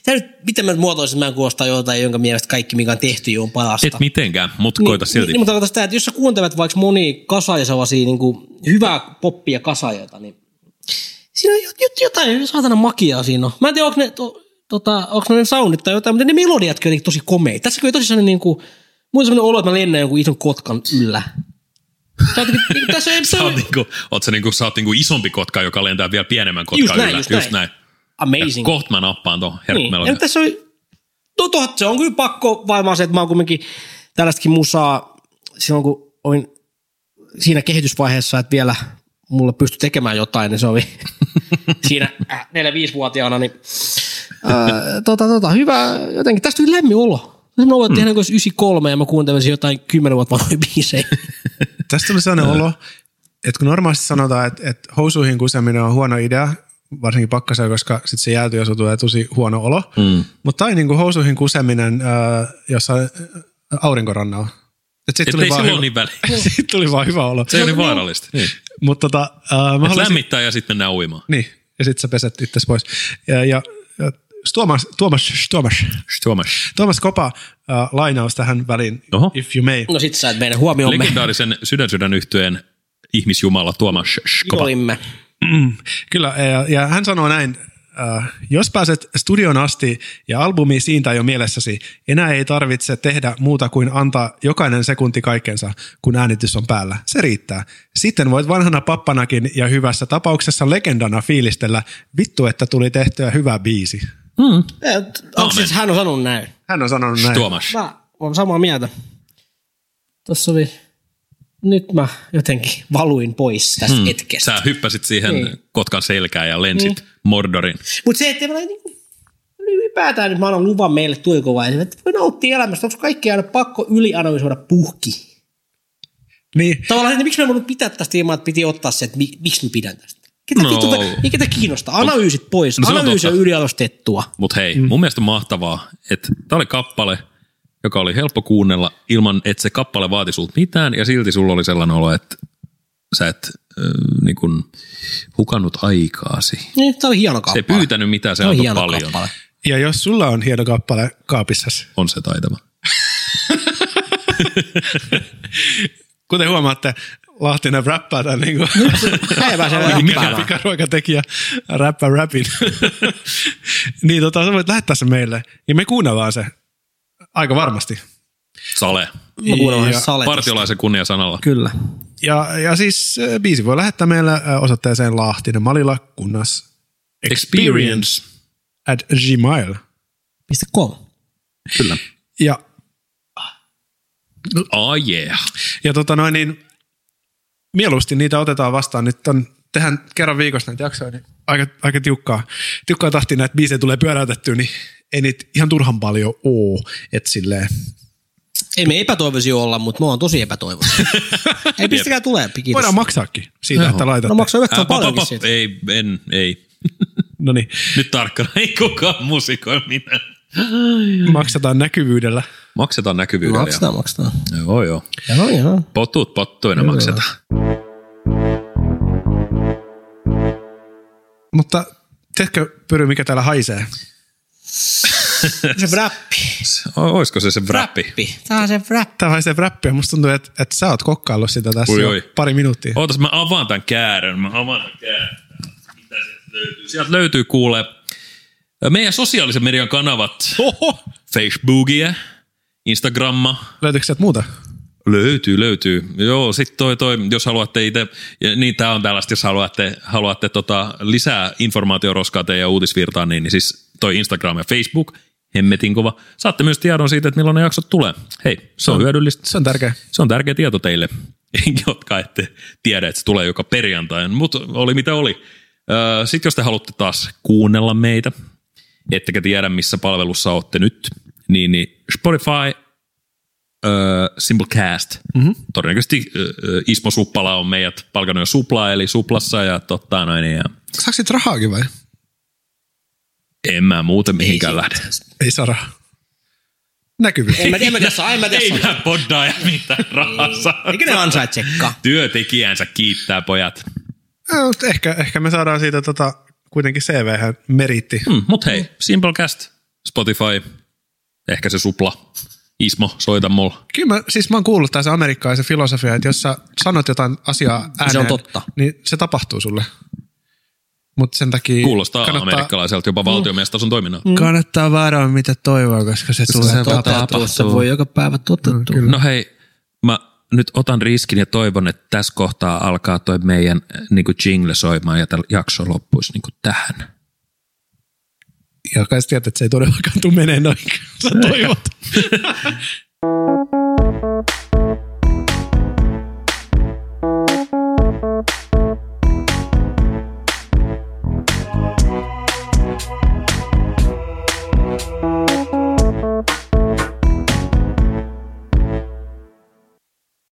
Speaker 1: tää nyt, miten mä nyt muotoisin, mä en kuulostaa jotain, jonka mielestä kaikki, mikä on tehty, jo on parasta.
Speaker 2: Et mitenkään, mutta koita silti.
Speaker 1: Niin, mutta tarkoitan sitä, että jos sä kuuntelet vaikka moni kasaja sellaisia niin kuin, hyvää poppia kasajoita, niin siinä on jot- jot- jotain saatana makiaa siinä on. Mä en tiedä, onko ne, to, tota, onko ne soundit tai jotain, mutta ne melodiatkin on tosi komeita. Tässä on tosi sellainen, niin kuin, mulla on sellainen olo, että mä lennän jonkun ison kotkan yllä. On jotenkin- niin, tässä ei,
Speaker 2: Sä oot, niinku, oot sä niinku, sä oot niinku isompi kotka, joka lentää vielä pienemmän kotkan
Speaker 1: Just näin,
Speaker 2: yllä.
Speaker 1: just
Speaker 2: just
Speaker 1: näin.
Speaker 2: näin.
Speaker 1: amazing.
Speaker 2: Kohta mä nappaan tuon
Speaker 1: Niin.
Speaker 2: herkkumelodia.
Speaker 1: Ja nyt tässä oli, no totta, se on kyllä pakko varmaan se, että mä oon kumminkin tällaistakin musaa silloin, kun olin siinä kehitysvaiheessa, että vielä mulle pystyi tekemään jotain, niin se oli siinä äh, 4-5-vuotiaana, niin ää, tota, tota, hyvä, jotenkin tästä tuli lämmin olo. Mä voin tehdä mm. 93 ja mä kuuntelisin jotain 10 vuotta vanhoja biisejä.
Speaker 4: Tästä tuli sellainen olo, että kun normaalisti sanotaan, että, että housuihin kuseminen on huono idea, varsinkin pakkasella, koska sitten se jäätyy ja tulee tosi huono olo. Mm. Mutta tai niin kuin housuihin kuseminen äh, jossain äh, aurinkorannalla. Et sit
Speaker 2: Et ei sillä ole niin väliä.
Speaker 4: Siitä tuli vaan hyvä olo.
Speaker 2: Se on niin vaarallista. Niin.
Speaker 4: Mutta tota, äh, mä haluaisin,
Speaker 2: lämmittää ja sitten mennään uimaan.
Speaker 4: Niin, ja sitten sä peset itse pois. Ja, ja, ja Tuomas, Tuomas, Tuomas,
Speaker 2: Tuomas.
Speaker 4: Tuomas Kopa äh, lainaus tähän väliin,
Speaker 2: Oho.
Speaker 4: if you may.
Speaker 1: No sit sä et meidän huomioon
Speaker 2: Legendaarisen sydänsydän yhtyeen ihmisjumala Tuomas Skova.
Speaker 1: olimme.
Speaker 4: Kyllä, ja, ja hän sanoo näin, äh, jos pääset studion asti ja albumi siitä jo mielessäsi, enää ei tarvitse tehdä muuta kuin antaa jokainen sekunti kaikkensa, kun äänitys on päällä. Se riittää. Sitten voit vanhana pappanakin ja hyvässä tapauksessa legendana fiilistellä, vittu, että tuli tehtyä hyvä biisi.
Speaker 1: Eh, Onko siis hän on sanonut näin?
Speaker 4: Hän on sanonut näin.
Speaker 2: Tuomas.
Speaker 1: Mä oon samaa mieltä. Tuossa oli, nyt mä jotenkin valuin pois tästä hmm. hetkestä.
Speaker 2: Sä hyppäsit siihen
Speaker 1: Niin.
Speaker 2: Kotkan selkään ja lensit Mordorin.
Speaker 1: Mutta se, että mä niinku, ylipäätään nyt mä annan luvan meille tuikovainen, että voi nauttia elämästä. Onko kaikki aina pakko ylianalysoida puhki?
Speaker 4: Niin,
Speaker 1: Tavallaan, että miksi mä voinut pitää tästä ilman, että piti ottaa se, että mi, miksi mä pidän tästä. Ketä
Speaker 2: No.
Speaker 1: ei ketä kiinnostaa. Analyysit pois.
Speaker 2: No on
Speaker 1: Analyysi on
Speaker 2: totta.
Speaker 1: yliarvostettua.
Speaker 2: Mutta hei, mm. mun mielestä on mahtavaa, että tämä oli kappale, joka oli helppo kuunnella ilman, että se kappale vaati sulta mitään, ja silti sulla oli sellainen olo, että sä et äh, niin kun, hukannut aikaasi.
Speaker 1: Niin, tämä oli hieno
Speaker 2: Se
Speaker 1: kappale.
Speaker 2: ei pyytänyt mitään, se antoi
Speaker 1: hieno
Speaker 2: paljon.
Speaker 1: kappale.
Speaker 4: ja jos sulla on hieno kappale kaapissasi,
Speaker 2: On se taitava.
Speaker 4: kuten huomaatte, Lahtinen räppää tämän niin kuin,
Speaker 1: se
Speaker 4: mikä pikaruokatekijä räppää räpin. niin tota, sä voit lähettää se meille, ja me kuunnellaan se aika varmasti.
Speaker 2: Sale.
Speaker 1: Mä saletosta.
Speaker 2: Partiolaisen kunniasanalla.
Speaker 1: Kyllä.
Speaker 4: Ja, ja siis biisi voi lähettää meille äh, osoitteeseen Lahtinen Malila kunnas
Speaker 2: Experience.
Speaker 4: at gmail.
Speaker 1: Piste com.
Speaker 2: Kyllä.
Speaker 4: Ja,
Speaker 2: Oh yeah.
Speaker 4: ja tota noin, niin mieluusti niitä otetaan vastaan. Nyt on, tehdään kerran viikossa näitä jaksoja, niin aika, aika tiukkaa, tiukkaa tahtia näitä biisejä tulee pyöräytettyä, niin ei niitä ihan turhan paljon oo. Et silleen,
Speaker 1: Ei me epätoivoisia olla, mutta me ollaan tosi epätoivoisia. ei pistäkää tulee, kiitos.
Speaker 4: voidaan maksaakin siitä, että laitatte.
Speaker 1: No maksaa yhtä
Speaker 2: Äh, pa, pa,
Speaker 1: paljonkin
Speaker 2: pa,
Speaker 1: siitä.
Speaker 2: ei, en, ei.
Speaker 4: No niin,
Speaker 2: Nyt tarkkana, ei kukaan musikoi mitään.
Speaker 4: maksataan näkyvyydellä.
Speaker 2: Maksetaan näkyvyydellä.
Speaker 1: Maksetaan, maksetaan.
Speaker 2: Joo, joo.
Speaker 1: Joo, joo.
Speaker 2: Potut pottuina maksetaan.
Speaker 4: Mutta tiedätkö, Pyry, mikä täällä haisee?
Speaker 1: Se räppi.
Speaker 2: O- Olisiko se se räppi?
Speaker 1: Räppi. Tää on se räppi.
Speaker 4: Tää haisee räppiä. Musta tuntuu, että, että sä oot kokkaillut sitä tässä
Speaker 2: Oi,
Speaker 4: jo
Speaker 2: oi.
Speaker 4: pari minuuttia.
Speaker 2: Ootas, mä avaan tämän käärön. Mä avaan tämän käärön. Mitä sieltä löytyy? Sieltä löytyy kuule meidän sosiaalisen median kanavat.
Speaker 4: Oho!
Speaker 2: Facebookia, Instagramma,
Speaker 4: Löytyykö sieltä muuta?
Speaker 2: Löytyy, löytyy. Joo, sitten toi, toi, jos haluatte itse, niin tämä on tällaista, jos haluatte, haluatte tota, lisää informaatioroskaa teidän uutisvirtaan, niin, niin siis toi Instagram ja Facebook, hemmetin kova. Saatte myös tiedon siitä, että milloin ne jaksot tulee. Hei, se on hyödyllistä.
Speaker 4: Se on tärkeä.
Speaker 2: Se on tärkeä tieto teille, jotka ette tiedä, että se tulee joka perjantai, mutta oli mitä oli. Sitten jos te haluatte taas kuunnella meitä, ettekä tiedä missä palvelussa olette nyt, niin, niin Spotify, uh, Simplecast, mm-hmm. todennäköisesti uh, Ismo Suppala on meidät palkannut jo Supla, eli Suplassa ja totta noin, ja
Speaker 4: Saako siitä rahaakin vai?
Speaker 2: en mä muuten mihinkään lähde.
Speaker 4: Ei saa rahaa. Näkyvyys.
Speaker 1: En mä, en mä tässä, en mä
Speaker 2: Ei
Speaker 1: tässä.
Speaker 2: mä poddaa ja mitään rahassa.
Speaker 1: Eikä ne ansaitsekaan.
Speaker 2: Työntekijänsä kiittää pojat.
Speaker 4: No, mutta ehkä, ehkä me saadaan siitä tota, kuitenkin CV meritti.
Speaker 2: Mm, mut hei, Simplecast, Spotify, ehkä se supla. Ismo, soita mulla.
Speaker 4: Kyllä mä, siis mä oon kuullut tässä amerikkalaisen filosofia, että jos sä sanot jotain asiaa ääneen,
Speaker 1: Se on totta.
Speaker 4: niin se tapahtuu sulle. Mutta sen takia
Speaker 2: Kuulostaa kannattaa, amerikkalaiselta jopa valtiomiestason toiminnalta.
Speaker 4: kannattaa varoa mitä toivoa, koska se tulee
Speaker 2: se
Speaker 4: tapahtumaan.
Speaker 2: tapahtuu.
Speaker 1: Se voi joka päivä toteutua.
Speaker 2: No hei, mä nyt otan riskin ja toivon, että tässä kohtaa alkaa toi meidän niin jingle soimaan ja jakso loppuisi niin tähän.
Speaker 4: Ja kai tiedät, että se ei todellakaan tule menee noin, sä toivot.